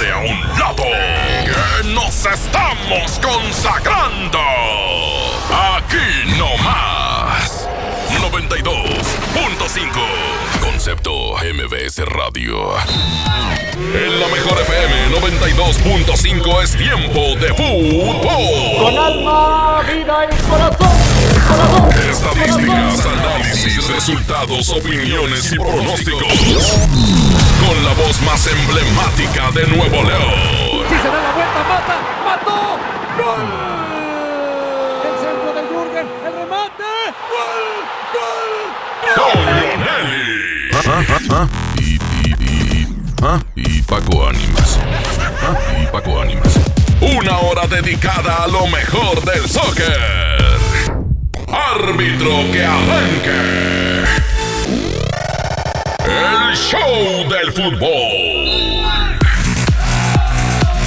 a un lado, que nos estamos consagrando. Aquí no más. 92.5. Concepto MBS Radio. En la mejor FM 92.5 es tiempo de fútbol. Con alma, vida y corazón. Estadísticas, análisis, resultados, opiniones y pronósticos. Con la voz más emblemática de Nuevo León. Si se da la vuelta, mata, mató. ¡Gol! El centro de Jürgen, el remate. ¡Gol! ¡Gol! Toño Nelly. Y, y, y, ¿ah? y Paco Ánimas. ¿Ah? Y Paco Ánimas. Una hora dedicada a lo mejor del soccer. Árbitro que arranque. El show del fútbol.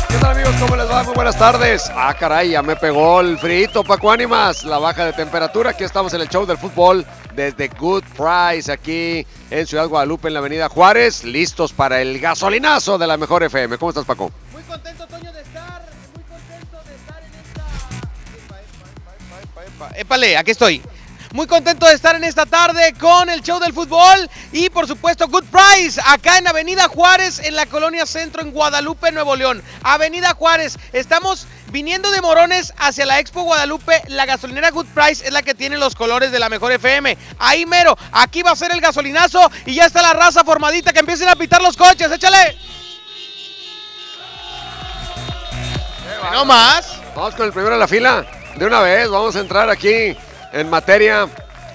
¿Qué tal amigos? ¿Cómo les va? Muy buenas tardes. Ah, caray, ya me pegó el frito, Paco Ánimas. La baja de temperatura. Aquí estamos en el show del fútbol desde Good Price, aquí en Ciudad Guadalupe, en la avenida Juárez. Listos para el gasolinazo de la mejor FM. ¿Cómo estás, Paco? Muy contento, Toño, de estar. Muy contento de estar en esta. Epa, epa, epa, epa, epa. Épale, aquí estoy. Muy contento de estar en esta tarde con el show del fútbol y por supuesto Good Price acá en Avenida Juárez en la colonia Centro en Guadalupe, Nuevo León. Avenida Juárez, estamos viniendo de Morones hacia la Expo Guadalupe. La gasolinera Good Price es la que tiene los colores de la mejor FM. Ahí mero, aquí va a ser el gasolinazo y ya está la raza formadita que empiecen a pitar los coches. Échale. No más. Vamos con el primero de la fila. De una vez, vamos a entrar aquí en materia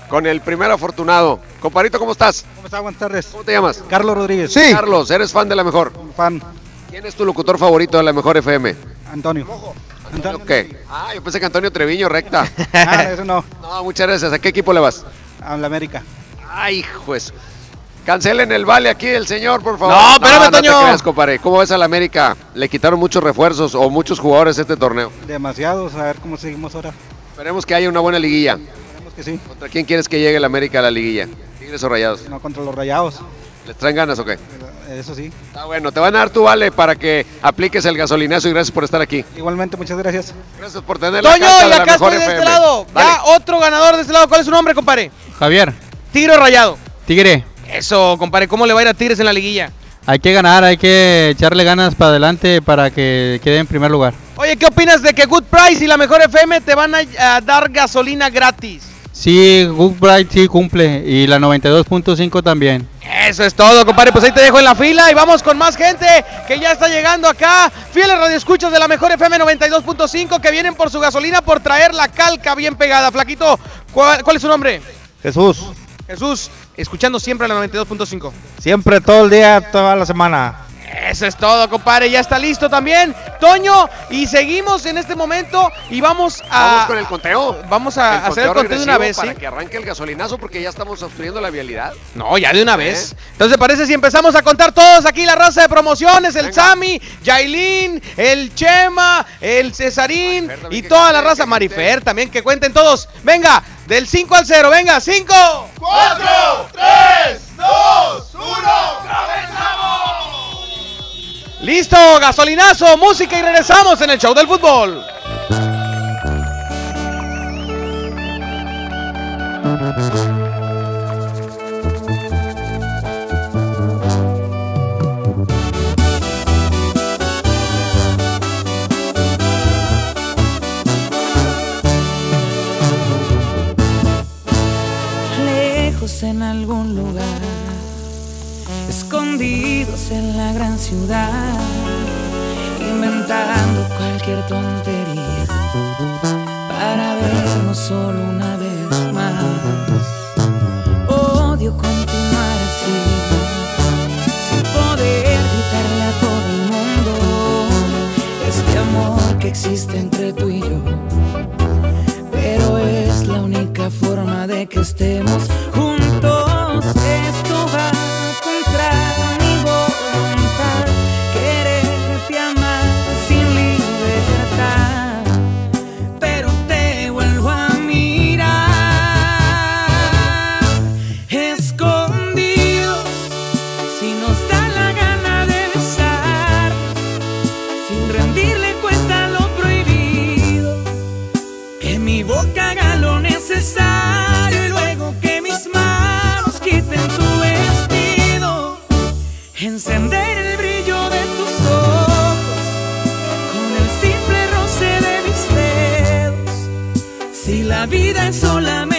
con el primer afortunado. Comparito, ¿cómo estás? ¿Cómo está? Buenas tardes. ¿Cómo te llamas? Carlos Rodríguez. Carlos, eres fan de la mejor. Fan. ¿Quién es tu locutor favorito de la mejor FM? Antonio. ¿Antonio qué? Ah, yo pensé que Antonio Treviño, recta. Ah, eso no. No, muchas gracias. ¿A qué equipo le vas? A la América. Ay, pues. Cancelen el vale aquí del señor, por favor. No, espérame, no te Toño. creas, compadre. ¿Cómo ves a la América? Le quitaron muchos refuerzos o muchos jugadores este torneo. Demasiados. A ver cómo seguimos ahora. Esperemos que haya una buena liguilla. Esperemos que sí. ¿Contra quién quieres que llegue la América a la liguilla? ¿Tigres o Rayados? No contra los rayados. ¿Les traen ganas o qué? Eso sí. Está bueno, te van a dar tu vale para que apliques el gasolinazo y gracias por estar aquí. Igualmente, muchas gracias. Gracias por tener la Toño, casa y de la acá mejor estoy de este lado. Dale. Ya otro ganador de este lado. ¿Cuál es su nombre, compadre? Javier, Tigre o Rayado. Tigre, Eso, compadre. ¿Cómo le va a ir a Tigres en la liguilla? hay que ganar, hay que echarle ganas para adelante para que quede en primer lugar. Oye, ¿qué opinas de que Good Price y la Mejor FM te van a, a dar gasolina gratis? Sí, Good Bright sí cumple y la 92.5 también. Eso es todo, compadre. Pues ahí te dejo en la fila y vamos con más gente que ya está llegando acá. Fieles radioescuchas de la Mejor FM 92.5 que vienen por su gasolina por traer la calca bien pegada. Flaquito, ¿cuál, cuál es su nombre? Jesús, Jesús, escuchando siempre la 92.5. siempre todo el día, toda la semana. Eso es todo, compadre. Ya está listo también, Toño. Y seguimos en este momento y vamos a. Vamos con el conteo. Vamos a El hacer el conteo de una vez. Para que arranque el gasolinazo porque ya estamos obstruyendo la vialidad. No, ya de una vez. Entonces, parece si empezamos a contar todos aquí la raza de promociones: el. Sami, Yailin, el Chema, el Cesarín Marifer y toda cuente, la raza. Marifer cuente. también, que cuenten todos. Venga, del 5 al 0, venga, 5. Listo, gasolinazo, música y regresamos en el show del fútbol. lejos en algún lugar, escondidos en la gran ciudad, inventando cualquier tontería para vernos solo una vez más. Odio continuar así, sin poder gritarle a todo el mundo este amor que existe entre tú y yo pero es la única forma de que estemos juntos. solamente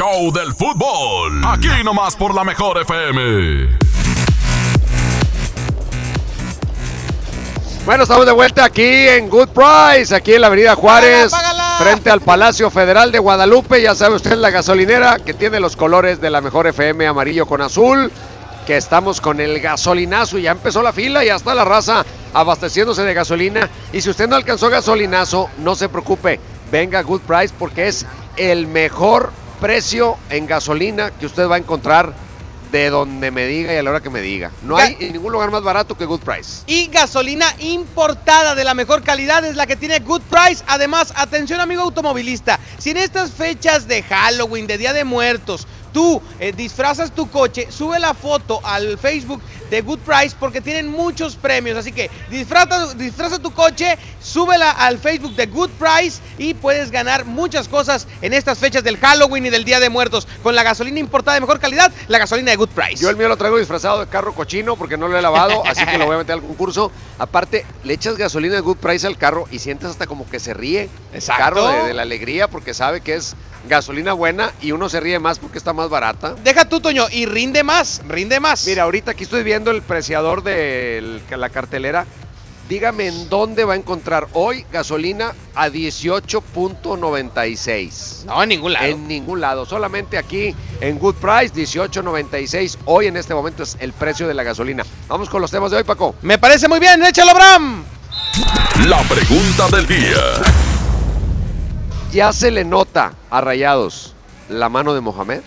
show del fútbol. Aquí nomás por la mejor FM. Bueno, estamos de vuelta aquí en Good Price, aquí en la Avenida Juárez, Págala, págala. frente al Palacio Federal de Guadalupe. Ya sabe usted la gasolinera que tiene los colores de la mejor FM amarillo con azul. Que estamos con el gasolinazo y ya empezó la fila, ya está la raza abasteciéndose de gasolina. Y si usted no alcanzó gasolinazo, no se preocupe, venga a Good Price porque es el mejor precio en gasolina que usted va a encontrar de donde me diga y a la hora que me diga. No hay en ningún lugar más barato que Good Price. Y gasolina importada de la mejor calidad es la que tiene Good Price. Además, atención amigo automovilista, si en estas fechas de Halloween, de Día de Muertos, tú eh, disfrazas tu coche, sube la foto al Facebook de Good Price porque tienen muchos premios. Así que disfraza, disfraza tu coche, súbela al Facebook de Good Price y puedes ganar muchas cosas en estas fechas del Halloween y del Día de Muertos con la gasolina importada de mejor calidad, la gasolina de Good Price. Yo el mío lo traigo disfrazado de carro cochino porque no lo he lavado, así que lo voy a meter al concurso. Aparte, le echas gasolina de Good Price al carro y sientes hasta como que se ríe el carro de, de la alegría porque sabe que es gasolina buena y uno se ríe más porque está más barata. Deja tú, Toño, y rinde más, rinde más. Mira, ahorita aquí estoy viendo el preciador de la cartelera. Dígame en dónde va a encontrar hoy gasolina a 18.96. No, en ningún lado. En ningún lado, solamente aquí en Good Price, 18.96. Hoy en este momento es el precio de la gasolina. Vamos con los temas de hoy, Paco. Me parece muy bien, échalo, Bram. La pregunta del día. ¿Ya se le nota a Rayados la mano de Mohamed?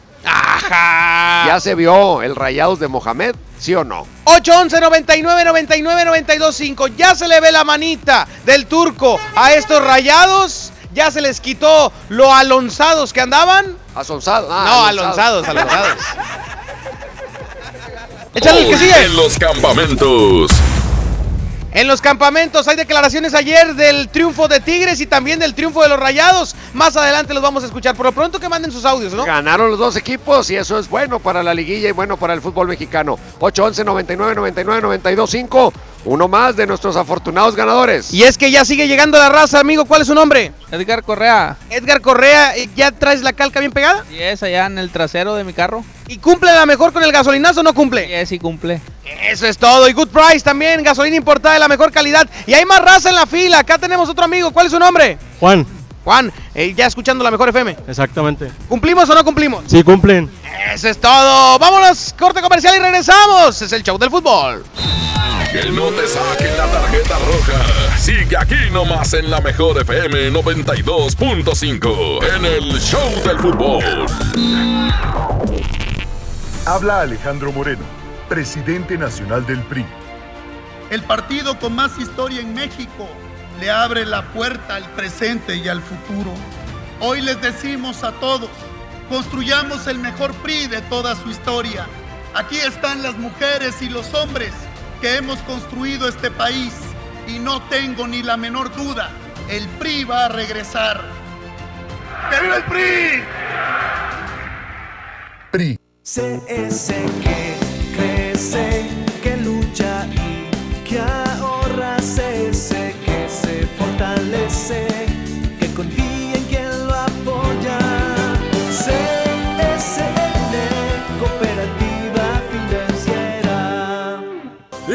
Ajá. ¿Ya se vio el Rayados de Mohamed? ¿Sí o no? 811 99 99 92 5. Ya se le ve la manita del turco a estos rayados. Ya se les quitó lo alonzados que andaban. Asonsado. Ah, no, alonzado. alonzados, alonzados. Échale el que sigue. En los campamentos. En los campamentos hay declaraciones ayer del triunfo de Tigres y también del triunfo de los Rayados. Más adelante los vamos a escuchar. Por lo pronto que manden sus audios, ¿no? Ganaron los dos equipos y eso es bueno para la liguilla y bueno para el fútbol mexicano. 811 99 99 92 5. Uno más de nuestros afortunados ganadores. Y es que ya sigue llegando la raza, amigo. ¿Cuál es su nombre? Edgar Correa. Edgar Correa, eh, ¿ya traes la calca bien pegada? Y es allá en el trasero de mi carro. ¿Y cumple la mejor con el gasolinazo o no cumple? es y cumple. Eso es todo. Y Good Price también, gasolina importada de la mejor calidad. Y hay más raza en la fila. Acá tenemos otro amigo. ¿Cuál es su nombre? Juan, Juan, eh, ya escuchando la mejor FM. exactamente. ¿Cumplimos o no cumplimos? Sí, cumplen. Eso es todo. Vámonos, corte comercial y regresamos. Es el show del fútbol. Que no te saquen la tarjeta roja. Sigue aquí nomás en la mejor FM 92.5. En el show del fútbol. Habla Alejandro Moreno, presidente nacional del PRI. El partido con más historia en México le abre la puerta al presente y al futuro. Hoy les decimos a todos, construyamos el mejor PRI de toda su historia. Aquí están las mujeres y los hombres que hemos construido este país y no tengo ni la menor duda, el PRI va a regresar. ¡Que viva el PRI! PRI. Sé ese que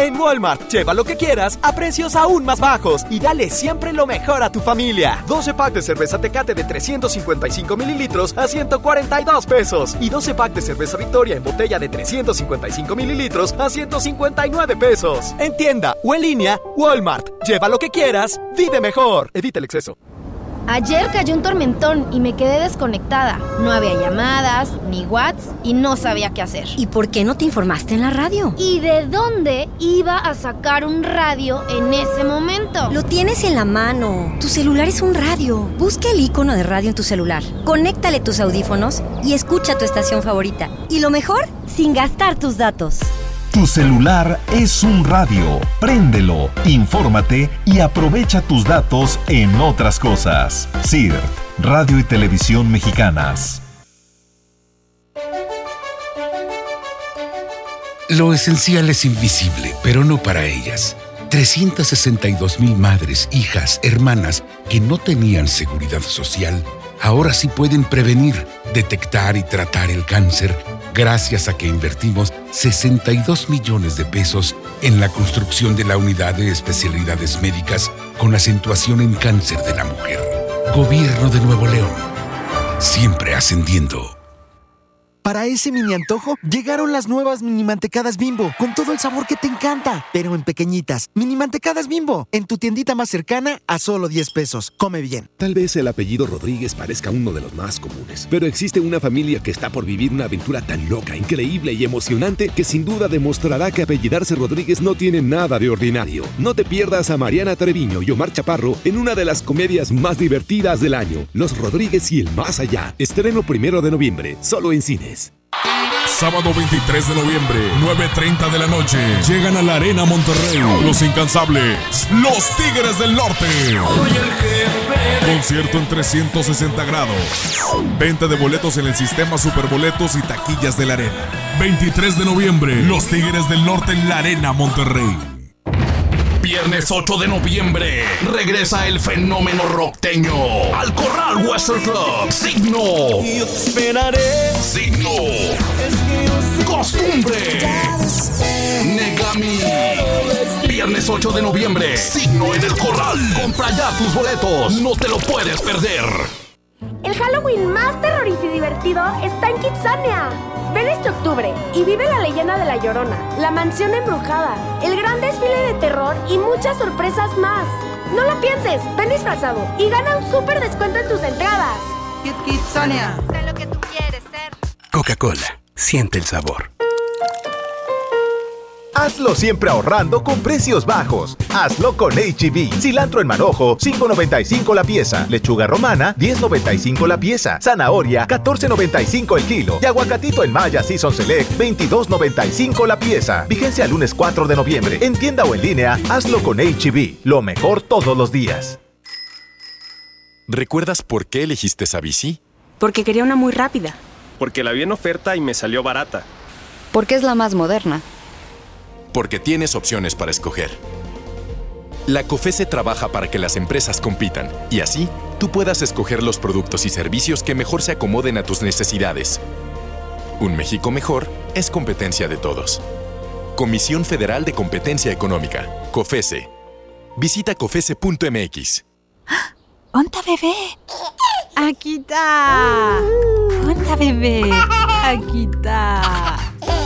En Walmart, lleva lo que quieras a precios aún más bajos y dale siempre lo mejor a tu familia. 12 pack de cerveza Tecate de 355 mililitros a 142 pesos y 12 pack de cerveza Victoria en botella de 355 mililitros a 159 pesos. En tienda o en línea, Walmart. Lleva lo que quieras, vive mejor. Evita el exceso. Ayer cayó un tormentón y me quedé desconectada. No había llamadas, ni WhatsApp y no sabía qué hacer. ¿Y por qué no te informaste en la radio? ¿Y de dónde iba a sacar un radio en ese momento? Lo tienes en la mano. Tu celular es un radio. Busca el icono de radio en tu celular. Conéctale tus audífonos y escucha tu estación favorita. Y lo mejor, sin gastar tus datos. Tu celular es un radio. Préndelo, infórmate y aprovecha tus datos en otras cosas. CIRT, Radio y Televisión Mexicanas. Lo esencial es invisible, pero no para ellas. 362 mil madres, hijas, hermanas que no tenían seguridad social, ahora sí pueden prevenir, detectar y tratar el cáncer gracias a que invertimos 62 millones de pesos en la construcción de la unidad de especialidades médicas con acentuación en cáncer de la mujer. Gobierno de Nuevo León. Siempre ascendiendo. Para ese mini antojo, llegaron las nuevas mini mantecadas bimbo, con todo el sabor que te encanta, pero en pequeñitas. Mini mantecadas bimbo, en tu tiendita más cercana a solo 10 pesos. Come bien. Tal vez el apellido Rodríguez parezca uno de los más comunes, pero existe una familia que está por vivir una aventura tan loca, increíble y emocionante que sin duda demostrará que apellidarse Rodríguez no tiene nada de ordinario. No te pierdas a Mariana Treviño y Omar Chaparro en una de las comedias más divertidas del año, Los Rodríguez y el Más Allá. Estreno primero de noviembre, solo en cines. Sábado 23 de noviembre, 9.30 de la noche. Llegan a la Arena Monterrey. Los incansables. Los Tigres del Norte. Concierto en 360 grados. Venta de boletos en el sistema Superboletos y taquillas de la Arena. 23 de noviembre, Los Tigres del Norte en la Arena Monterrey. Viernes 8 de noviembre regresa el fenómeno rockteño al Corral Western Club. Signo. Yo te esperaré. Signo. Costumbre. Negami. Viernes 8 de noviembre. Signo en el Corral. Compra ya tus boletos. No te lo puedes perder. El Halloween más terrorífico y divertido está en Kitsania. Ven este octubre y vive la leyenda de La Llorona, la mansión embrujada, el gran desfile de terror y muchas sorpresas más. No lo pienses, ven disfrazado y gana un súper descuento en tus entradas. Kit Kitsania. Sé lo que tú quieres ser. Coca-Cola. Siente el sabor. Hazlo siempre ahorrando con precios bajos. Hazlo con HB. Cilantro en manojo, 5.95 la pieza. Lechuga romana, 10.95 la pieza. Zanahoria, 14.95 el kilo. Y aguacatito en Maya Season Select, 22.95 la pieza. Vigencia el lunes 4 de noviembre. En tienda o en línea, hazlo con HB. Lo mejor todos los días. ¿Recuerdas por qué elegiste esa bici? Porque quería una muy rápida. Porque la vi en oferta y me salió barata. Porque es la más moderna. Porque tienes opciones para escoger. La COFESE trabaja para que las empresas compitan y así tú puedas escoger los productos y servicios que mejor se acomoden a tus necesidades. Un México mejor es competencia de todos. Comisión Federal de Competencia Económica, COFESE. Visita cofese.mx. ¡Onta bebé! ¡Aquí está! ¡Onta bebé! ¡Aquí está!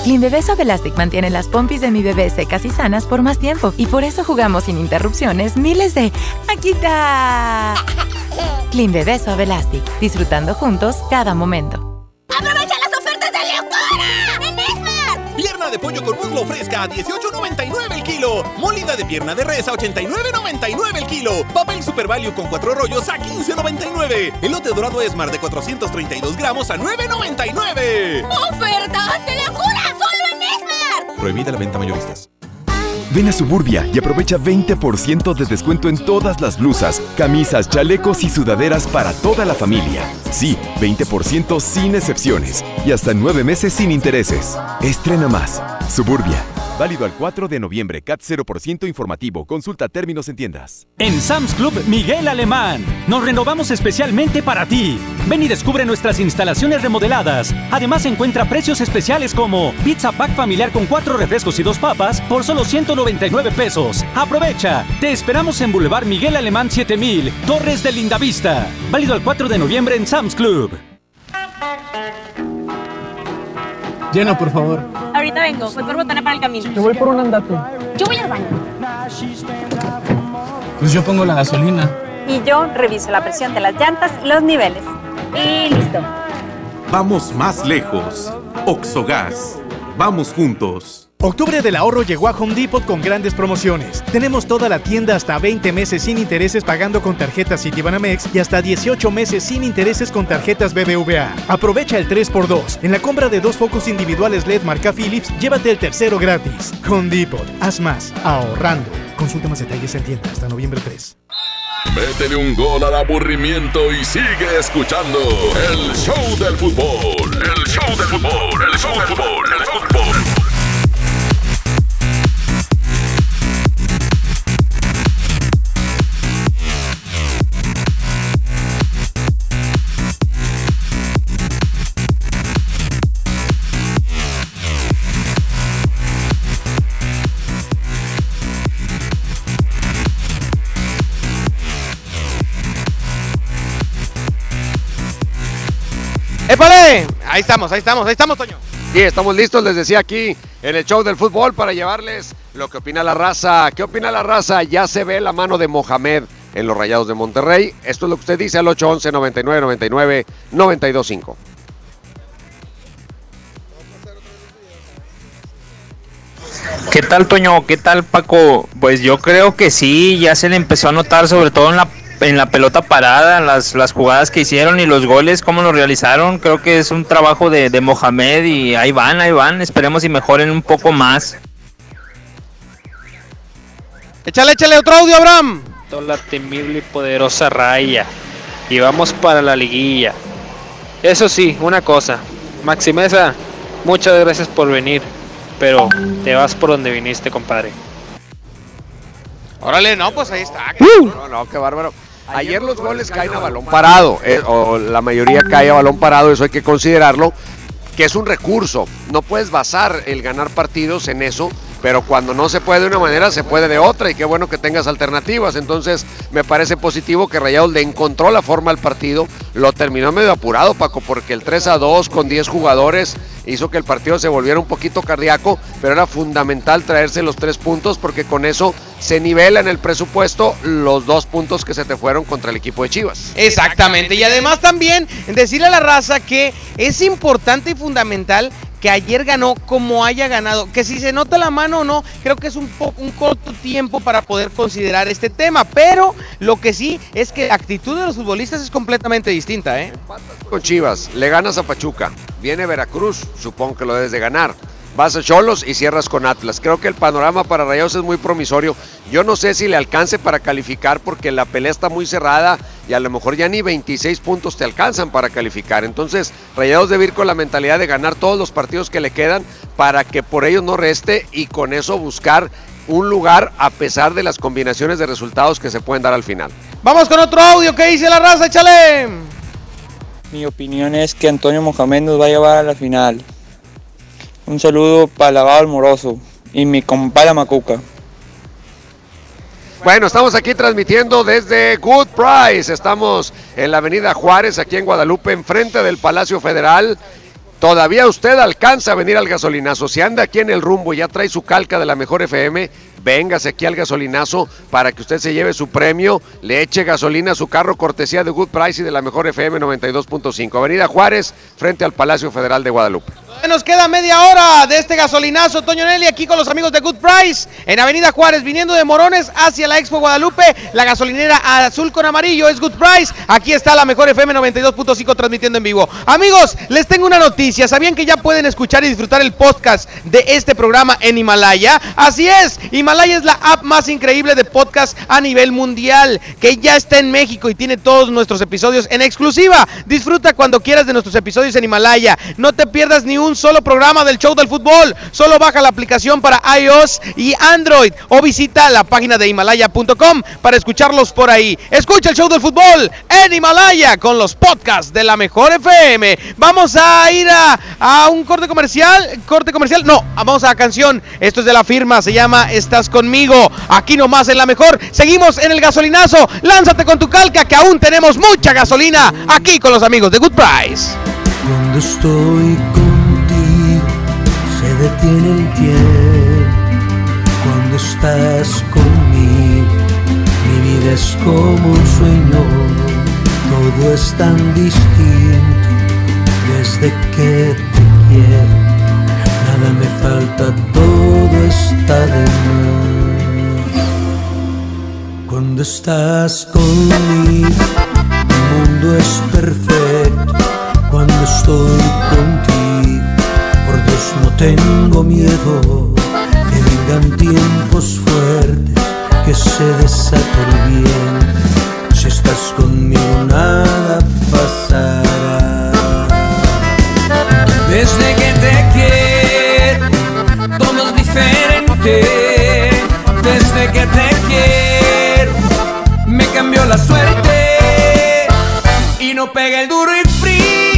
Clean Bebé Suave Elastic mantiene las pompis de mi bebé secas y sanas por más tiempo y por eso jugamos sin interrupciones miles de ¡Aquí está! Clean Bebé Suave Elastic, disfrutando juntos cada momento. De pollo con muslo fresca a 18.99 el kilo. Molida de pierna de res a 89.99 el kilo. Papel Super Value con cuatro rollos a 15.99. Elote dorado Esmar de 432 gramos a 9.99. ¡Ofertas de locura! ¡Solo en Esmar! Prohibida la venta mayoristas. Ven a Suburbia y aprovecha 20% de descuento en todas las blusas, camisas, chalecos y sudaderas para toda la familia. Sí, 20% sin excepciones y hasta nueve meses sin intereses. Estrena más. Suburbia. Válido al 4 de noviembre. CAT 0% informativo. Consulta términos en tiendas. En Sam's Club Miguel Alemán. Nos renovamos especialmente para ti. Ven y descubre nuestras instalaciones remodeladas. Además encuentra precios especiales como pizza pack familiar con cuatro refrescos y dos papas por solo 199 pesos. Aprovecha. Te esperamos en Boulevard Miguel Alemán 7000, Torres de Lindavista. Válido al 4 de noviembre en Sam's Club. Llena, por favor. Ahorita vengo, voy por botana para el camino. Yo voy por un andate. Yo voy al baño. Pues yo pongo la gasolina. y yo reviso la presión de las llantas y los niveles. Y listo. Vamos más lejos. Oxogas. Vamos juntos. Octubre del ahorro llegó a Home Depot con grandes promociones. Tenemos toda la tienda hasta 20 meses sin intereses pagando con tarjetas Citibanamex y hasta 18 meses sin intereses con tarjetas BBVA. Aprovecha el 3x2. En la compra de dos focos individuales LED marca Philips, llévate el tercero gratis. Home Depot. Haz más. Ahorrando. Consulta más detalles en tienda hasta noviembre 3. Métele un gol al aburrimiento y sigue escuchando el show del fútbol. El show del fútbol, el show del fútbol, el fútbol. Ahí estamos, ahí estamos, ahí estamos, Toño. Sí, estamos listos, les decía aquí en el show del fútbol para llevarles lo que opina la raza. ¿Qué opina la raza? Ya se ve la mano de Mohamed en los Rayados de Monterrey. Esto es lo que usted dice al 811 99 99 925. ¿Qué tal Toño? ¿Qué tal Paco? Pues yo creo que sí, ya se le empezó a notar sobre todo en la en la pelota parada, las, las jugadas que hicieron y los goles, cómo los realizaron. Creo que es un trabajo de, de Mohamed y ahí van, ahí van. Esperemos y mejoren un poco más. Échale, échale otro audio, Abraham. La temible y poderosa raya. Y vamos para la liguilla. Eso sí, una cosa. Maximeza, muchas gracias por venir. Pero te vas por donde viniste, compadre. Órale, no, pues ahí está. No, no, qué bárbaro. Ayer los goles caen a balón parado, eh, o la mayoría cae a balón parado, eso hay que considerarlo, que es un recurso. No puedes basar el ganar partidos en eso, pero cuando no se puede de una manera, se puede de otra, y qué bueno que tengas alternativas. Entonces, me parece positivo que Rayados le encontró la forma al partido, lo terminó medio apurado, Paco, porque el 3 a 2 con 10 jugadores hizo que el partido se volviera un poquito cardíaco, pero era fundamental traerse los tres puntos porque con eso se nivela en el presupuesto los dos puntos que se te fueron contra el equipo de Chivas. Exactamente, y además también decirle a la raza que es importante y fundamental que ayer ganó como haya ganado, que si se nota la mano o no, creo que es un, un corto tiempo para poder considerar este tema, pero lo que sí es que la actitud de los futbolistas es completamente distinta, ¿eh? Con Chivas, le ganas a Pachuca, viene Veracruz, supongo que lo debes de ganar vas a Cholos y cierras con Atlas. Creo que el panorama para Rayados es muy promisorio. Yo no sé si le alcance para calificar porque la pelea está muy cerrada y a lo mejor ya ni 26 puntos te alcanzan para calificar. Entonces, Rayados debe ir con la mentalidad de ganar todos los partidos que le quedan para que por ellos no reste y con eso buscar un lugar a pesar de las combinaciones de resultados que se pueden dar al final. Vamos con otro audio que dice la raza, échale. Mi opinión es que Antonio Mohamed nos va a llevar a la final. Un saludo para Lavado el Moroso y mi compadre Macuca. Bueno, estamos aquí transmitiendo desde Good Price. Estamos en la Avenida Juárez, aquí en Guadalupe, enfrente del Palacio Federal. Todavía usted alcanza a venir al gasolinazo. Si anda aquí en el rumbo y ya trae su calca de la mejor FM, véngase aquí al gasolinazo para que usted se lleve su premio, le eche gasolina a su carro cortesía de Good Price y de la mejor FM 92.5. Avenida Juárez, frente al Palacio Federal de Guadalupe. Nos queda media hora de este gasolinazo, Toño Nelly, aquí con los amigos de Good Price, en Avenida Juárez, viniendo de Morones hacia la Expo Guadalupe, la gasolinera azul con amarillo es Good Price, aquí está la mejor FM 92.5 transmitiendo en vivo. Amigos, les tengo una noticia, ¿sabían que ya pueden escuchar y disfrutar el podcast de este programa en Himalaya? Así es, Himalaya es la app más increíble de podcast a nivel mundial, que ya está en México y tiene todos nuestros episodios en exclusiva. Disfruta cuando quieras de nuestros episodios en Himalaya, no te pierdas ni un solo programa del show del fútbol. Solo baja la aplicación para iOS y Android o visita la página de Himalaya.com para escucharlos por ahí. Escucha el show del fútbol en Himalaya con los podcasts de la mejor FM. Vamos a ir a, un corte comercial. Corte comercial, no, vamos a la canción. Esto es de la firma, se llama Estás conmigo. Aquí nomás en la mejor. Seguimos en el gasolinazo. Lánzate con tu calca que aún tenemos mucha gasolina aquí con los amigos de Good Price. Cuando estoy se detiene el tiempo cuando estás conmigo. Mi vida es como un sueño, todo es tan distinto desde que te quiero. Me falta, todo está de más. Cuando estás conmigo, mi mundo es perfecto. Cuando estoy contigo, por Dios no tengo miedo que vengan tiempos fuertes, que se desate el bien. Si estás conmigo nada pasará. Desde que te quiero, Que te quiero, me cambió la suerte. Y no pega el duro y frío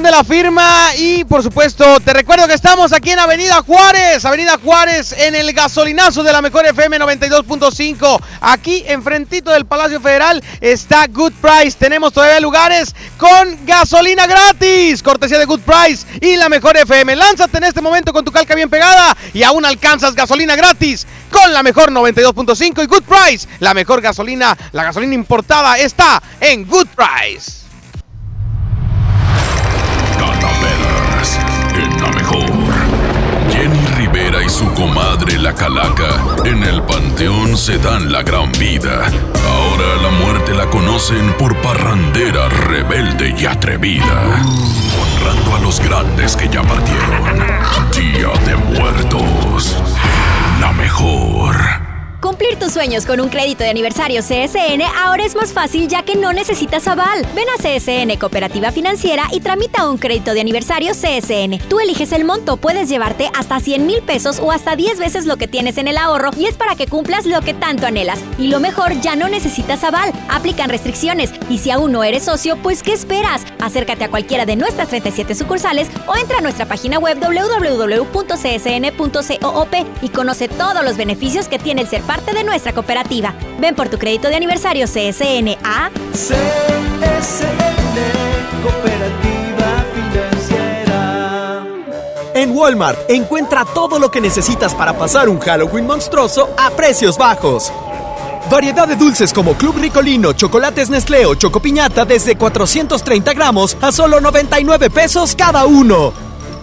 de la firma y por supuesto te recuerdo que estamos aquí en Avenida Juárez, Avenida Juárez en el gasolinazo de la mejor FM 92.5. Aquí enfrentito del Palacio Federal está Good Price. Tenemos todavía lugares con gasolina gratis, cortesía de Good Price y la mejor FM. Lánzate en este momento con tu calca bien pegada y aún alcanzas gasolina gratis con la mejor 92.5 y Good Price. La mejor gasolina, la gasolina importada está en Good Price. Y su comadre La Calaca en el panteón se dan la gran vida. Ahora la muerte la conocen por parrandera, rebelde y atrevida. Honrando a los grandes que ya partieron. Día de Muertos. La mejor. Cumplir tus sueños con un crédito de aniversario CSN ahora es más fácil ya que no necesitas aval. Ven a CSN Cooperativa Financiera y tramita un crédito de aniversario CSN. Tú eliges el monto, puedes llevarte hasta 100 mil pesos o hasta 10 veces lo que tienes en el ahorro y es para que cumplas lo que tanto anhelas. Y lo mejor, ya no necesitas aval. Aplican restricciones y si aún no eres socio, pues ¿qué esperas? Acércate a cualquiera de nuestras 37 sucursales o entra a nuestra página web www.csn.coop y conoce todos los beneficios que tiene el ser parte de nuestra cooperativa. Ven por tu crédito de aniversario CSN a Cooperativa Financiera. En Walmart encuentra todo lo que necesitas para pasar un Halloween monstruoso a precios bajos. Variedad de dulces como Club Ricolino, Chocolates Nestlé o Chocopiñata desde 430 gramos a solo 99 pesos cada uno.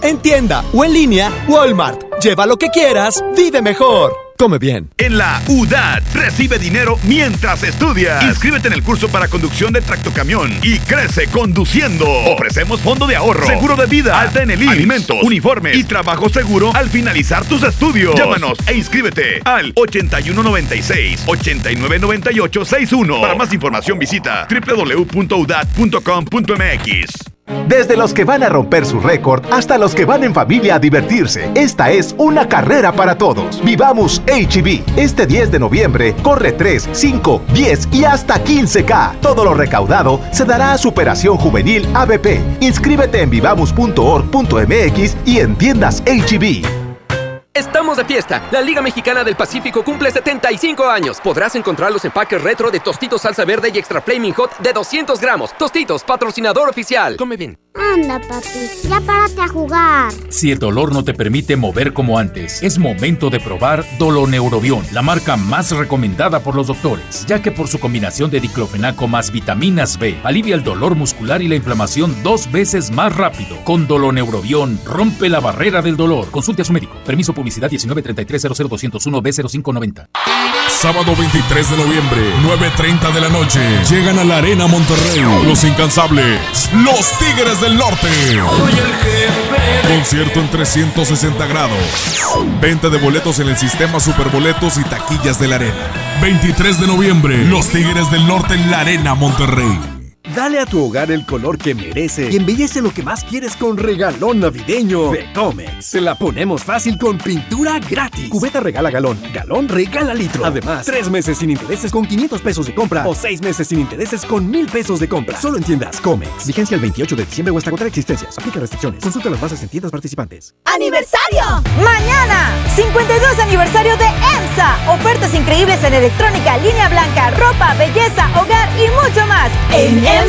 En tienda o en línea, Walmart. Lleva lo que quieras, vive mejor. Come bien. En la UDAT recibe dinero mientras estudias. Inscríbete en el curso para conducción de tractocamión y crece conduciendo. Ofrecemos fondo de ahorro, seguro de vida, alta en el IMSS, alimentos, uniformes y trabajo seguro al finalizar tus estudios. Llámanos e inscríbete al 8196 8998 61. Para más información visita www.udat.com.mx. Desde los que van a romper su récord hasta los que van en familia a divertirse, esta es una carrera para todos. Vivamos HB. Este 10 de noviembre corre 3, 5, 10 y hasta 15K. Todo lo recaudado se dará a Superación Juvenil ABP. Inscríbete en vivamos.org.mx y en tiendas HB. Estamos de fiesta. La Liga Mexicana del Pacífico cumple 75 años. Podrás encontrar los empaques retro de Tostitos Salsa Verde y Extra Flaming Hot de 200 gramos. Tostitos, patrocinador oficial. Come bien. Anda, papi, ya párate a jugar. Si el dolor no te permite mover como antes, es momento de probar Doloneurobion, la marca más recomendada por los doctores, ya que por su combinación de diclofenaco más vitaminas B, alivia el dolor muscular y la inflamación dos veces más rápido. Con Doloneurobion, rompe la barrera del dolor. Consulte a su médico. Permiso publicidad 193300201 B0590. Sábado 23 de noviembre, 9.30 de la noche. Llegan a la Arena Monterrey. Los incansables. Los Tigres del Norte. Concierto en 360 grados. Venta de boletos en el sistema Superboletos y taquillas de la Arena. 23 de noviembre, Los Tigres del Norte en la Arena Monterrey. Dale a tu hogar el color que merece y embellece lo que más quieres con regalón navideño de Comex. Se la ponemos fácil con pintura gratis. Cubeta regala galón, galón regala litro. Además, tres meses sin intereses con 500 pesos de compra o seis meses sin intereses con 1000 pesos de compra. Solo en tiendas Comex. Vigencia el 28 de diciembre o hasta agotar existencias. Aplica restricciones. Consulta las bases en tiendas participantes. ¡Aniversario! Mañana, 52 aniversario de EMSA. Ofertas increíbles en electrónica, línea blanca, ropa, belleza, hogar y mucho más. En EMSA.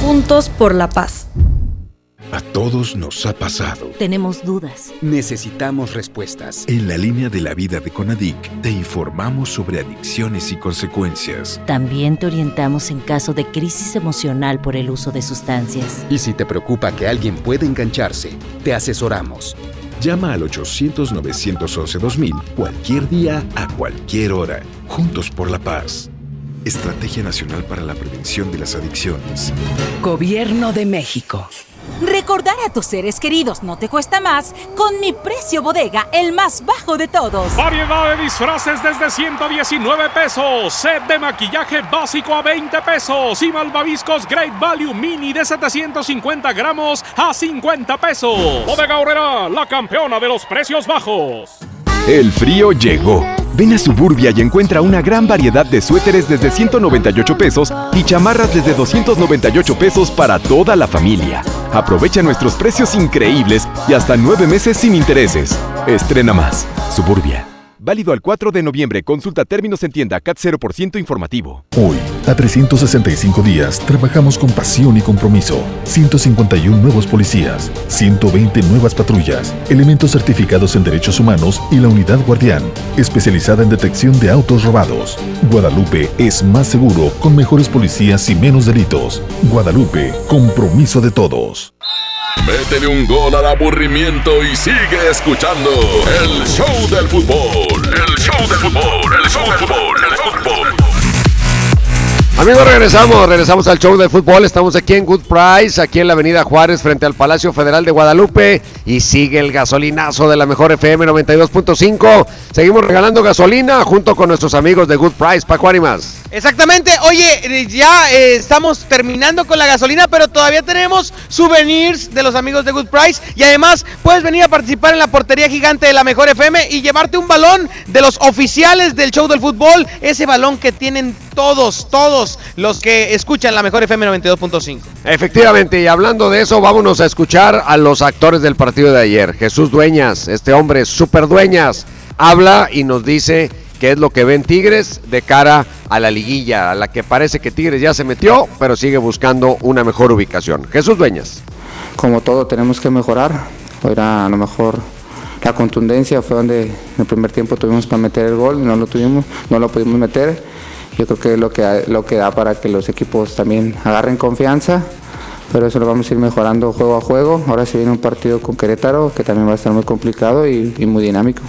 Juntos por la paz. A todos nos ha pasado. Tenemos dudas. Necesitamos respuestas. En la línea de la vida de Conadic te informamos sobre adicciones y consecuencias. También te orientamos en caso de crisis emocional por el uso de sustancias. Y si te preocupa que alguien pueda engancharse, te asesoramos. Llama al 800-911-2000 cualquier día, a cualquier hora. Juntos por la paz. Estrategia Nacional para la Prevención de las Adicciones. Gobierno de México. Recordar a tus seres queridos no te cuesta más con mi precio bodega, el más bajo de todos. Variedad de disfraces desde 119 pesos. Set de maquillaje básico a 20 pesos. Y malvaviscos Great Value Mini de 750 gramos a 50 pesos. Bodega Horrera, la campeona de los precios bajos. El frío llegó. Ven a Suburbia y encuentra una gran variedad de suéteres desde 198 pesos y chamarras desde 298 pesos para toda la familia. Aprovecha nuestros precios increíbles y hasta nueve meses sin intereses. Estrena más. Suburbia. Válido al 4 de noviembre. Consulta términos en tienda CAT 0% informativo. Hoy, a 365 días, trabajamos con pasión y compromiso. 151 nuevos policías, 120 nuevas patrullas, elementos certificados en derechos humanos y la unidad guardián, especializada en detección de autos robados. Guadalupe es más seguro con mejores policías y menos delitos. Guadalupe, compromiso de todos. Métele un gol al aburrimiento y sigue escuchando el show del fútbol. El show del fútbol, el show del fútbol, el fútbol. Amigos, regresamos, regresamos al show del fútbol. Estamos aquí en Good Price, aquí en la Avenida Juárez, frente al Palacio Federal de Guadalupe. Y sigue el gasolinazo de la mejor FM 92.5. Seguimos regalando gasolina junto con nuestros amigos de Good Price, Paco Ánimas. Exactamente, oye, eh, ya eh, estamos terminando con la gasolina, pero todavía tenemos souvenirs de los amigos de Good Price y además puedes venir a participar en la portería gigante de la Mejor FM y llevarte un balón de los oficiales del show del fútbol, ese balón que tienen todos, todos los que escuchan la Mejor FM 92.5. Efectivamente, y hablando de eso, vámonos a escuchar a los actores del partido de ayer. Jesús Dueñas, este hombre, super Dueñas, habla y nos dice qué es lo que ven Tigres de cara a la liguilla, a la que parece que Tigres ya se metió, pero sigue buscando una mejor ubicación. Jesús Dueñas. Como todo tenemos que mejorar, era a lo mejor la contundencia fue donde en el primer tiempo tuvimos para meter el gol, no lo tuvimos, no lo pudimos meter. Yo creo que es lo que, lo que da para que los equipos también agarren confianza, pero eso lo vamos a ir mejorando juego a juego. Ahora se viene un partido con Querétaro que también va a estar muy complicado y, y muy dinámico.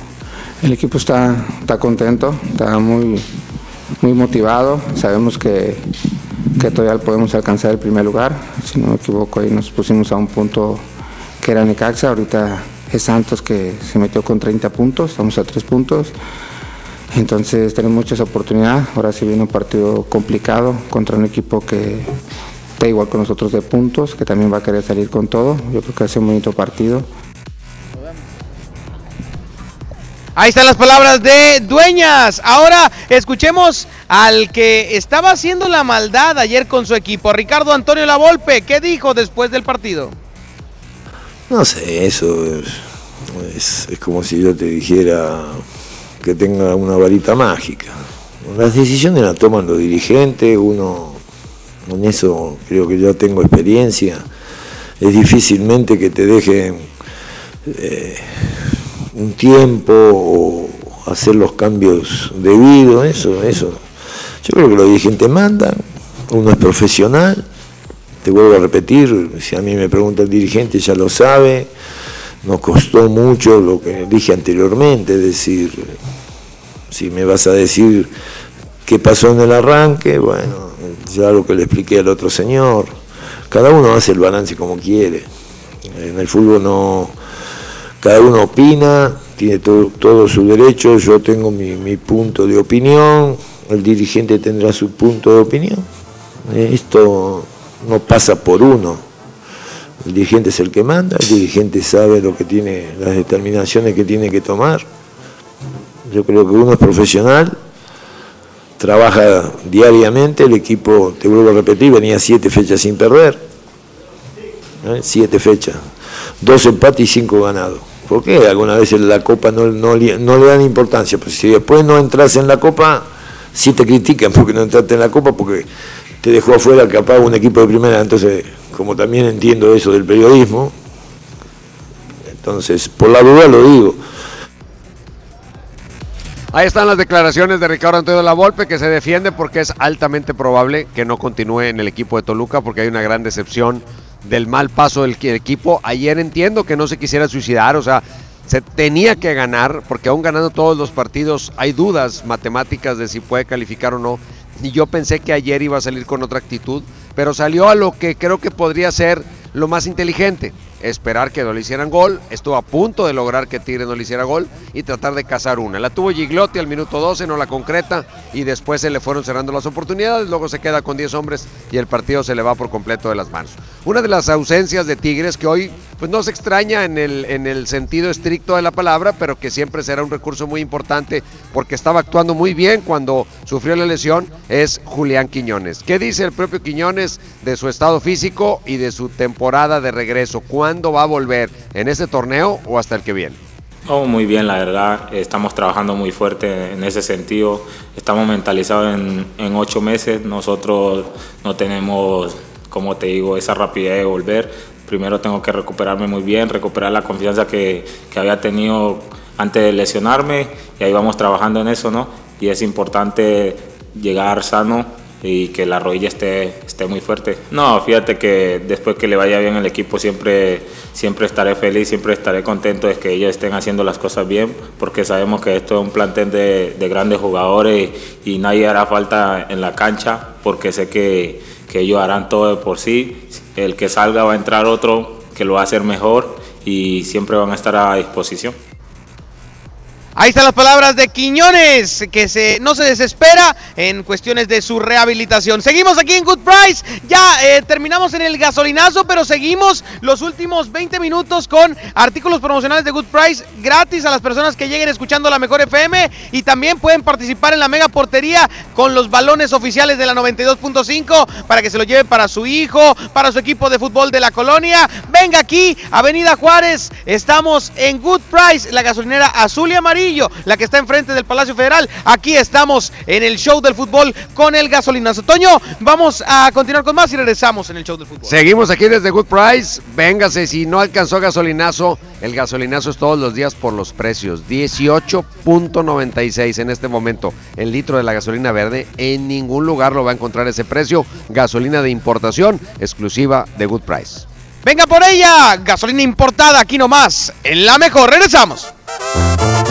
El equipo está, está contento, está muy, muy motivado. Sabemos que, que todavía podemos alcanzar el primer lugar. Si no me equivoco, ahí nos pusimos a un punto que era Necaxa. Ahorita es Santos que se metió con 30 puntos, estamos a 3 puntos. Entonces tenemos muchas oportunidades. Ahora sí viene un partido complicado contra un equipo que está igual con nosotros de puntos, que también va a querer salir con todo. Yo creo que hace un bonito partido. Ahí están las palabras de Dueñas. Ahora escuchemos al que estaba haciendo la maldad ayer con su equipo, Ricardo Antonio Lavolpe. ¿Qué dijo después del partido? No sé, eso es, como si yo te dijera que tenga una varita mágica. Las decisiones las toman los dirigentes, uno en eso creo que yo tengo experiencia. Es difícilmente que te dejen eh, un tiempo o hacer los cambios debidos, eso, eso. Yo creo que los dirigentes mandan, uno es profesional, te vuelvo a repetir, si a mí me pregunta el dirigente ya lo sabe, nos costó mucho lo que dije anteriormente, es decir, si me vas a decir qué pasó en el arranque, bueno, ya lo que le expliqué al otro señor, cada uno hace el balance como quiere, en el fútbol no cada uno opina, tiene todo, todo su derecho, yo tengo mi, punto de opinión, el dirigente tendrá su punto de opinión. Esto no pasa por uno. El dirigente es el que manda, el dirigente sabe lo que tiene, las determinaciones que tiene que tomar. Yo creo que uno es profesional, trabaja diariamente, el equipo, te vuelvo a repetir, venía siete fechas sin perder. ¿eh? Siete fechas. Dos empates y cinco ganados. ¿Por qué alguna vez en la Copa no, le dan importancia? Pues si después no entras en la Copa, sí te critican porque no entraste en la Copa, porque te dejó afuera capaz un equipo de primera. Entonces, como también entiendo eso del periodismo, entonces, por la duda lo digo. Ahí están las declaraciones de Ricardo Antonio La Volpe que se defiende porque es altamente probable que no continúe en el equipo de Toluca porque hay una gran decepción del mal paso del equipo. Ayer entiendo que no se quisiera suicidar, o sea, se tenía que ganar, porque aún ganando todos los partidos hay dudas matemáticas de si puede calificar o no. Y yo pensé que ayer iba a salir con otra actitud, pero salió a lo que creo que podría ser lo más inteligente, esperar que no le hicieran gol, estuvo a punto de lograr que Tigre no le hiciera gol y tratar de cazar una. La tuvo Giglotti al minuto 12, no la concreta y después se le fueron cerrando las oportunidades, luego se queda con 10 hombres y el partido se le va por completo de las manos. Una de las ausencias de Tigres que hoy pues no se extraña en el, en el sentido estricto de la palabra, pero que siempre será un recurso muy importante porque estaba actuando muy bien cuando sufrió la lesión, es Julián Quiñones. ¿Qué dice el propio Quiñones de su estado físico y de su temporada de regreso? ¿Cuándo va a volver? ¿En este torneo o hasta el que viene? Oh, muy bien, la verdad. Estamos trabajando muy fuerte en ese sentido. Estamos mentalizados en, en ocho meses. Nosotros no tenemos, como te digo, esa rapidez de volver primero tengo que recuperarme muy bien, recuperar la confianza que, que, había tenido antes de lesionarme y ahí vamos trabajando en eso, ¿no? Y es importante llegar sano y que la rodilla esté, esté muy fuerte. No, fíjate que después que le vaya bien el equipo siempre, siempre estaré feliz, siempre estaré contento de que ellos estén haciendo las cosas bien, porque sabemos que esto es un plantel de, de grandes jugadores y nadie hará falta en la cancha, porque sé que, que ellos harán todo de por sí. El que salga va a entrar otro que lo va a hacer mejor y siempre van a estar a disposición. Ahí están las palabras de Quiñones, que no se desespera en cuestiones de su rehabilitación. Seguimos aquí en Good Price. Ya eh, terminamos en el gasolinazo, pero seguimos los últimos 20 minutos con artículos promocionales de Good Price gratis a las personas que lleguen escuchando la mejor FM. Y también pueden participar en la mega portería con los balones oficiales de la 92.5 para que se lo lleven para su hijo, para su equipo de fútbol de la colonia. Venga aquí, Avenida Juárez. Estamos en Good Price, la gasolinera azul y la que está enfrente del Palacio Federal. Aquí estamos en el show del fútbol con el gasolinazo. Toño, vamos a continuar con más y regresamos en el show del fútbol. Seguimos aquí desde Good Price. Véngase, si no alcanzó gasolinazo, el gasolinazo es todos los días por los precios. 18.96 en este momento. El litro de la gasolina verde, en ningún lugar lo va a encontrar ese precio. Gasolina de importación exclusiva de Good Price. Venga por ella, gasolina importada aquí nomás, en la mejor. Regresamos. Y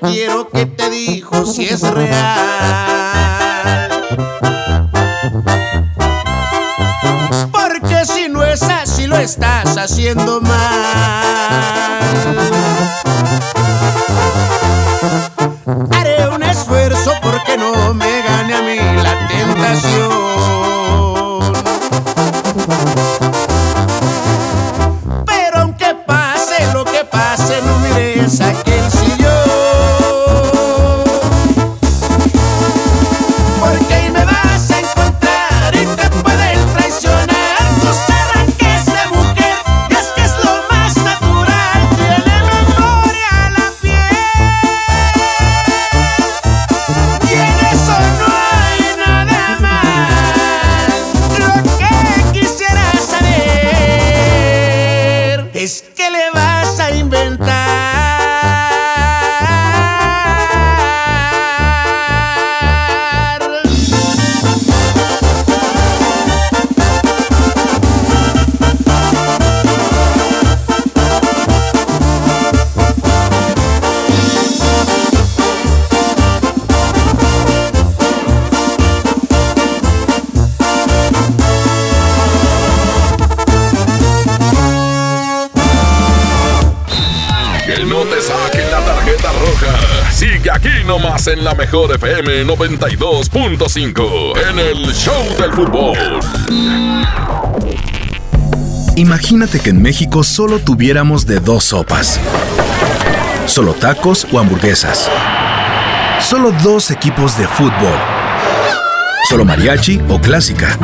quiero que te dijo si es real. Nomás en la mejor FM 92.5 en el Show del Fútbol. Imagínate que en México solo tuviéramos de dos sopas. Solo tacos o hamburguesas. Solo dos equipos de fútbol. Solo mariachi o clásica.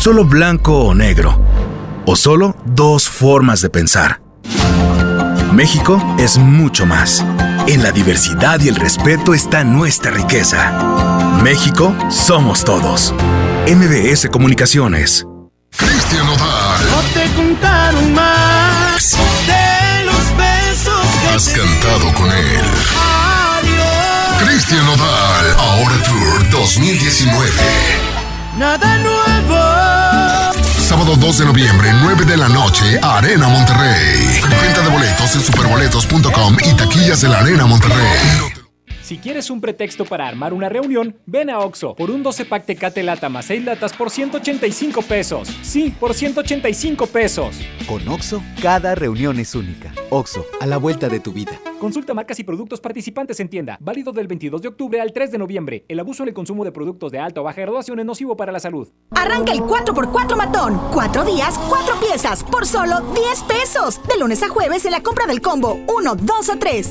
Solo blanco o negro. O solo dos formas de pensar. México es mucho más. En la diversidad y el respeto está nuestra riqueza. México somos todos. MBS Comunicaciones. Cristian Odal. No te contaron más de los besos que has cantado con él. Adiós. Cristian Odal, ahora Tour 2019. Nada nuevo. Sábado 2 de noviembre, 9 de la noche, Arena Monterrey. Venta de boletos en superboletos.com y taquillas de la Arena Monterrey. Si quieres un pretexto para armar una reunión, ven a Oxo por un 12 pack Tecate Lata más 6 latas por 185 pesos. Sí, por 185 pesos. Con Oxo, cada reunión es única. Oxo, a la vuelta de tu vida. Consulta marcas y productos participantes en tienda. Válido del 22 de octubre al 3 de noviembre. El abuso en el consumo de productos de alta o baja graduación es nocivo para la salud. Arranca el 4x4 matón. 4 días, 4 piezas, por solo 10 pesos. De lunes a jueves en la compra del combo 1, 2 o 3.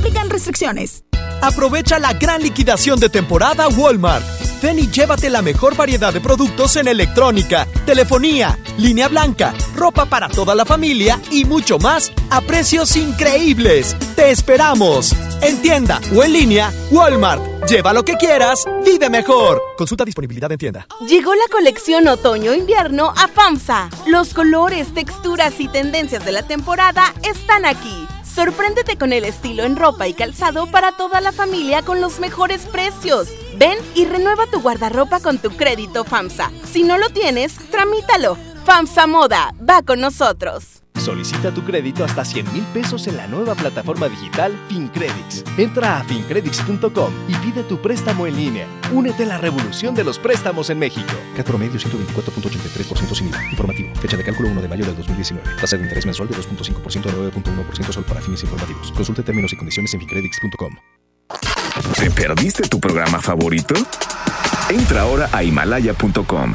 Aplican restricciones. Aprovecha la gran liquidación de temporada Walmart. Ven y llévate la mejor variedad de productos en electrónica, telefonía, línea blanca, ropa para toda la familia y mucho más a precios increíbles. ¡Te esperamos! En tienda o en línea, Walmart. Lleva lo que quieras, vive mejor. Consulta disponibilidad en tienda. Llegó la colección otoño-invierno a FAMSA. Los colores, texturas y tendencias de la temporada están aquí. Sorpréndete con el estilo en ropa y calzado para toda la familia con los mejores precios. Ven y renueva tu guardarropa con tu crédito FAMSA. Si no lo tienes, tramítalo. FAMSA Moda, va con nosotros. Solicita tu crédito hasta 100 mil pesos en la nueva plataforma digital FinCredits. Entra a fincredits.com y pide tu préstamo en línea. Únete a la revolución de los préstamos en México. Cat promedio 124.83% sin IVA. Informativo. Fecha de cálculo 1 de mayo del 2019. Tasa de interés mensual de 2.5% a 9.1% solo para fines informativos. Consulte términos y condiciones en fincredits.com. ¿Te perdiste tu programa favorito? Entra ahora a himalaya.com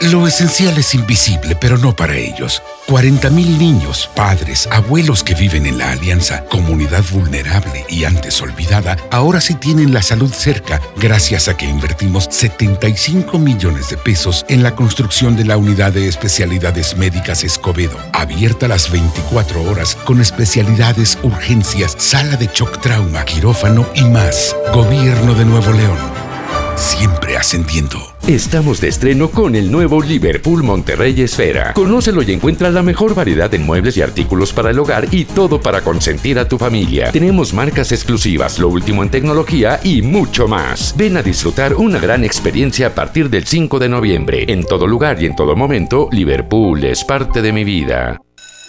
Lo esencial es invisible, pero no para ellos. 40.000 niños, padres, abuelos que viven en la Alianza, comunidad vulnerable y antes olvidada, ahora sí tienen la salud cerca gracias a que invertimos 75 millones de pesos en la construcción de la unidad de especialidades médicas Escobedo, abierta las 24 horas con especialidades, urgencias, sala de shock trauma, quirófano y más. Gobierno de Nuevo León. Siempre ascendiendo. Estamos de estreno con el nuevo Liverpool Monterrey Esfera. Conócelo y encuentra la mejor variedad en muebles y artículos para el hogar y todo para consentir a tu familia. Tenemos marcas exclusivas, lo último en tecnología y mucho más. Ven a disfrutar una gran experiencia a partir del 5 de noviembre. En todo lugar y en todo momento, Liverpool es parte de mi vida.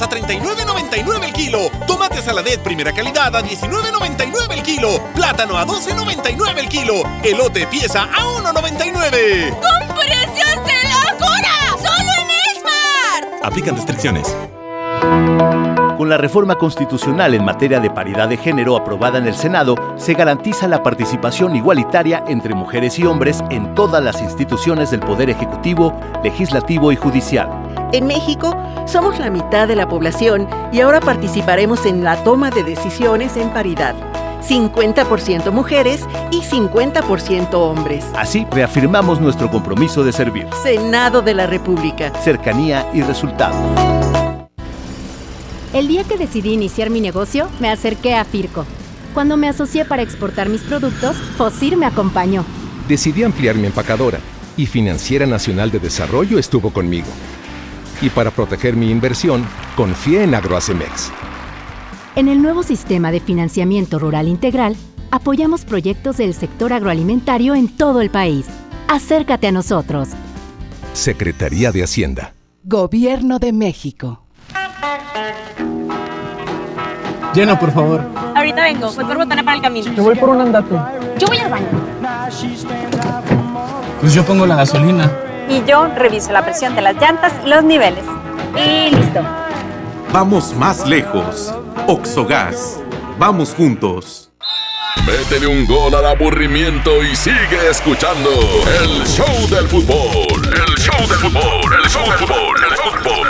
A 39.99 el kilo. Tomate saladet primera calidad a 19.99 el kilo. Plátano a 12.99 el kilo. Elote pieza a 1.99. ¡Con precios de locura! ¡Solo en Esmar! Aplican restricciones. Con la reforma constitucional en materia de paridad de género aprobada en el Senado, se garantiza la participación igualitaria entre mujeres y hombres en todas las instituciones del Poder Ejecutivo, Legislativo y Judicial. En México somos la mitad de la población y ahora participaremos en la toma de decisiones en paridad. 50% mujeres y 50% hombres. Así reafirmamos nuestro compromiso de servir. Senado de la República. Cercanía y resultados. El día que decidí iniciar mi negocio, me acerqué a Firco. Cuando me asocié para exportar mis productos, Fosir me acompañó. Decidí ampliar mi empacadora y Financiera Nacional de Desarrollo estuvo conmigo. Y para proteger mi inversión, confié en Agroacemex. En el nuevo sistema de financiamiento rural integral, apoyamos proyectos del sector agroalimentario en todo el país. Acércate a nosotros. Secretaría de Hacienda. Gobierno de México. Lleno, por favor. Ahorita vengo, voy por botana para el camino. Yo voy por un andate. Yo voy al baño. Pues yo pongo la gasolina. Y yo reviso la presión de las llantas y los niveles. Y listo. Vamos más lejos. Oxogas. Vamos juntos. Métele un gol al aburrimiento y sigue escuchando el show del fútbol. El show del fútbol, el show del fútbol, el fútbol.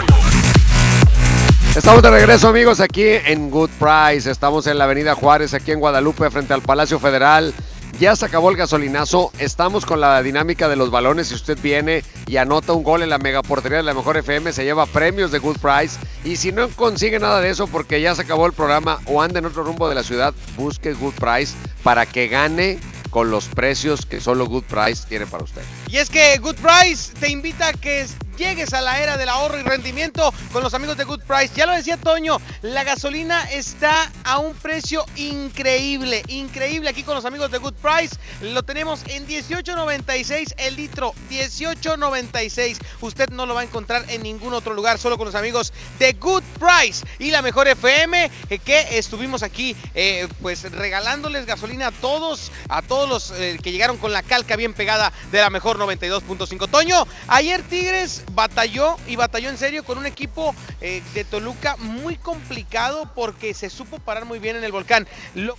Estamos de regreso amigos aquí en Good Price. Estamos en la Avenida Juárez, aquí en Guadalupe, frente al Palacio Federal. Ya se acabó el gasolinazo. Estamos con la dinámica de los balones. Si usted viene y anota un gol en la megaportería de la mejor FM, se lleva premios de Good Price. Y si no consigue nada de eso porque ya se acabó el programa o anda en otro rumbo de la ciudad, busque Good Price para que gane con los precios que solo Good Price tiene para usted. Y es que Good Price te invita a que llegues a la era del ahorro y rendimiento con los amigos de Good Price. Ya lo decía Toño, la gasolina está a un precio increíble, increíble aquí con los amigos de Good Price. Lo tenemos en 18.96 el litro, 18.96. Usted no lo va a encontrar en ningún otro lugar, solo con los amigos de Good Price y la mejor FM eh, que estuvimos aquí eh, pues regalándoles gasolina a todos, a todos los eh, que llegaron con la calca bien pegada de la mejor 92.5. Toño, ayer Tigres batalló y batalló en serio con un equipo eh, de Toluca muy complicado porque se supo parar muy bien en el volcán. Lo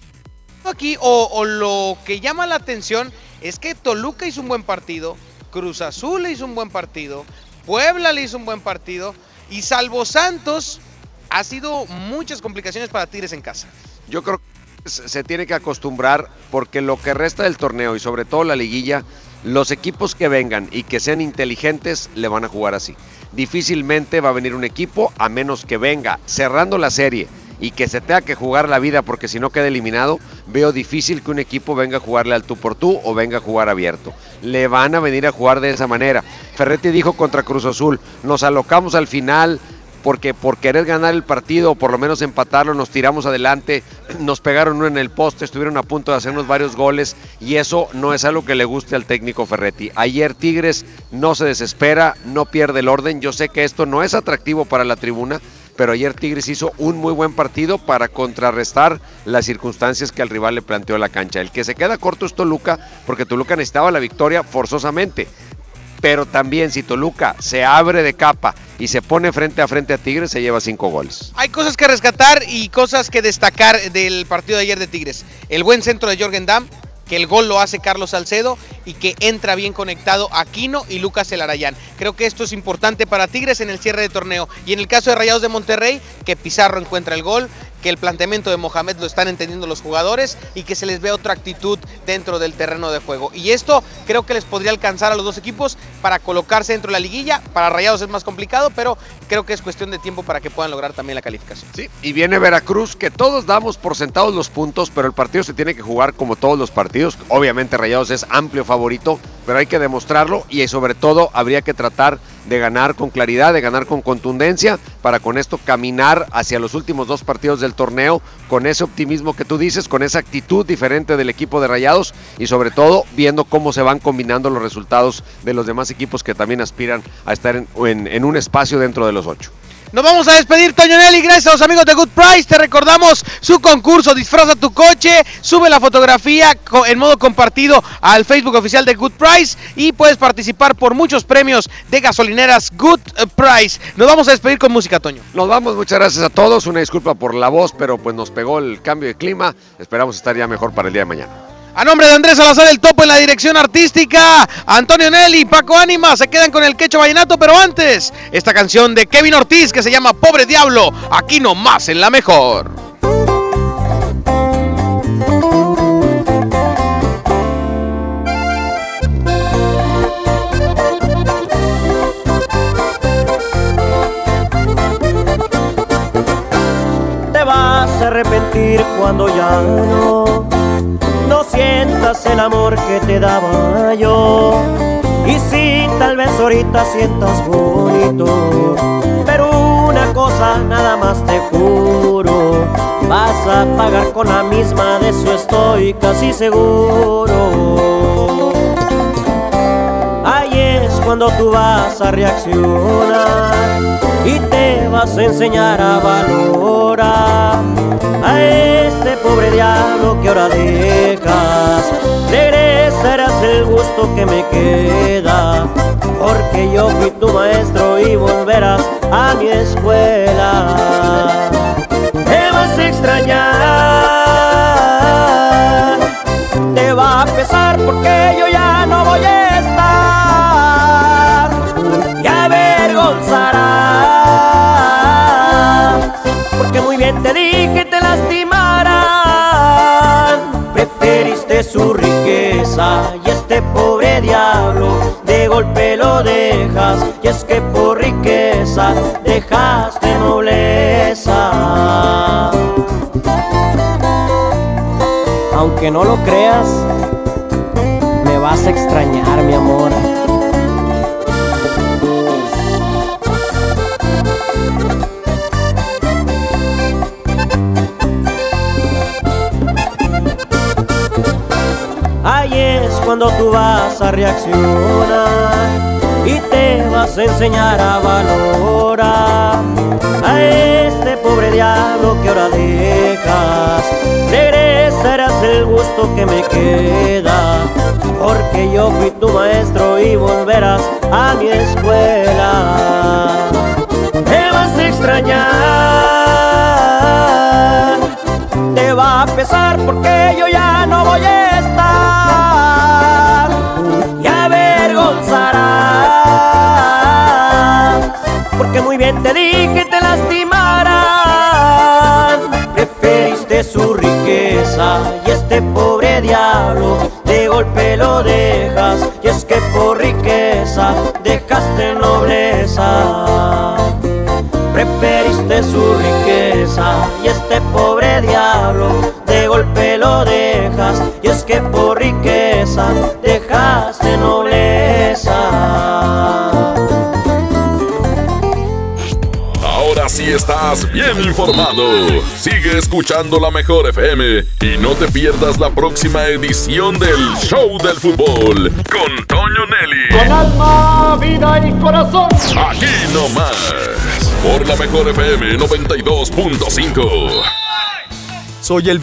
aquí o, o lo que llama la atención es que Toluca hizo un buen partido, Cruz Azul le hizo un buen partido, Puebla le hizo un buen partido y salvo Santos ha sido muchas complicaciones para Tigres en casa. Yo creo que se tiene que acostumbrar porque lo que resta del torneo y sobre todo la liguilla, los equipos que vengan y que sean inteligentes le van a jugar así. Difícilmente va a venir un equipo a menos que venga cerrando la serie y que se tenga que jugar la vida porque si no queda eliminado, veo difícil que un equipo venga a jugarle al tú por tú o venga a jugar abierto. Le van a venir a jugar de esa manera. Ferretti dijo contra Cruz Azul, nos alocamos al final, porque por querer ganar el partido o por lo menos empatarlo nos tiramos adelante, nos pegaron uno en el poste, estuvieron a punto de hacernos varios goles y eso no es algo que le guste al técnico Ferretti. Ayer Tigres no se desespera, no pierde el orden, yo sé que esto no es atractivo para la tribuna, pero ayer Tigres hizo un muy buen partido para contrarrestar las circunstancias que al rival le planteó la cancha. El que se queda corto es Toluca, porque Toluca necesitaba la victoria forzosamente pero también si Toluca se abre de capa y se pone frente a frente a Tigres, se lleva cinco goles. Hay cosas que rescatar y cosas que destacar del partido de ayer de Tigres. El buen centro de Jorgen Damm, que el gol lo hace Carlos Salcedo y que entra bien conectado Aquino y Lucas Elarayán. Creo que esto es importante para Tigres en el cierre de torneo. Y en el caso de Rayados de Monterrey, que Pizarro encuentra el gol, que el planteamiento de Mohamed lo están entendiendo los jugadores y que se les ve otra actitud dentro del terreno de juego. Y esto creo que les podría alcanzar a los dos equipos para colocarse dentro de la liguilla. Para Rayados es más complicado, pero creo que es cuestión de tiempo para que puedan lograr también la calificación. Sí, y viene Veracruz, que todos damos por sentados los puntos, pero el partido se tiene que jugar como todos los partidos. Obviamente Rayados es amplio favorito, pero hay que demostrarlo y sobre todo habría que tratar de ganar con claridad, de ganar con contundencia, para con esto caminar hacia los últimos dos partidos del torneo con ese optimismo que tú dices, con esa actitud diferente del equipo de Rayados y sobre todo viendo cómo se van combinando los resultados de los demás equipos que también aspiran a estar en, un espacio dentro de los ocho. Nos vamos a despedir, Toño Nelly. Gracias a los amigos de Good Price. Te recordamos su concurso Disfraza tu coche. Sube la fotografía en modo compartido al Facebook oficial de Good Price y puedes participar por muchos premios de gasolineras Good Price. Nos vamos a despedir con música, Toño. Nos vamos, muchas gracias a todos. Una disculpa por la voz, pero pues nos pegó el cambio de clima. Esperamos estar ya mejor para el día de mañana. A nombre de Andrés Salazar el Topo en la dirección artística, Antonio Nelly, Paco Ánima se quedan con el quecho vallenato, pero antes, esta canción de Kevin Ortiz que se llama Pobre Diablo, aquí nomás en la mejor. Te vas a arrepentir cuando ya el amor que te daba yo. Y si tal vez ahorita sientas bonito, pero una cosa nada más te juro, vas a pagar con la misma, de eso estoy casi seguro. Ahí es cuando tú vas a reaccionar y te vas a enseñar a valorar a este pobre diablo que ahora dejas. Regresarás el gusto que me queda porque yo fui tu maestro y volverás a mi escuela. Te vas a extrañar, te va a pesar porque yo ya no voy a estar y avergonzarás, porque muy bien te dije diablo de golpe lo dejas y es que por riqueza dejaste nobleza. Aunque no lo creas, me vas a extrañar, mi amor. Cuando tú vas a reaccionar y te vas a enseñar a valorar a este pobre diablo que ahora dejas. Regresarás el gusto que me queda, porque yo fui tu maestro y volverás a mi escuela. Te vas a extrañar, te va a pesar porque yo ya no voy a estar muy bien te dije te lastimarán. Preferiste su riqueza y este pobre diablo de golpe lo dejas, y es que por riqueza dejaste nobleza. Preferiste su riqueza y este pobre diablo de golpe lo dejas y es que por riqueza dejaste nobleza. Estás bien informado. Sigue escuchando la mejor FM y no te pierdas la próxima edición del Show del Fútbol con Toño Nelly. Con alma, vida y corazón. Aquí nomás, por la mejor FM 92.5. Soy el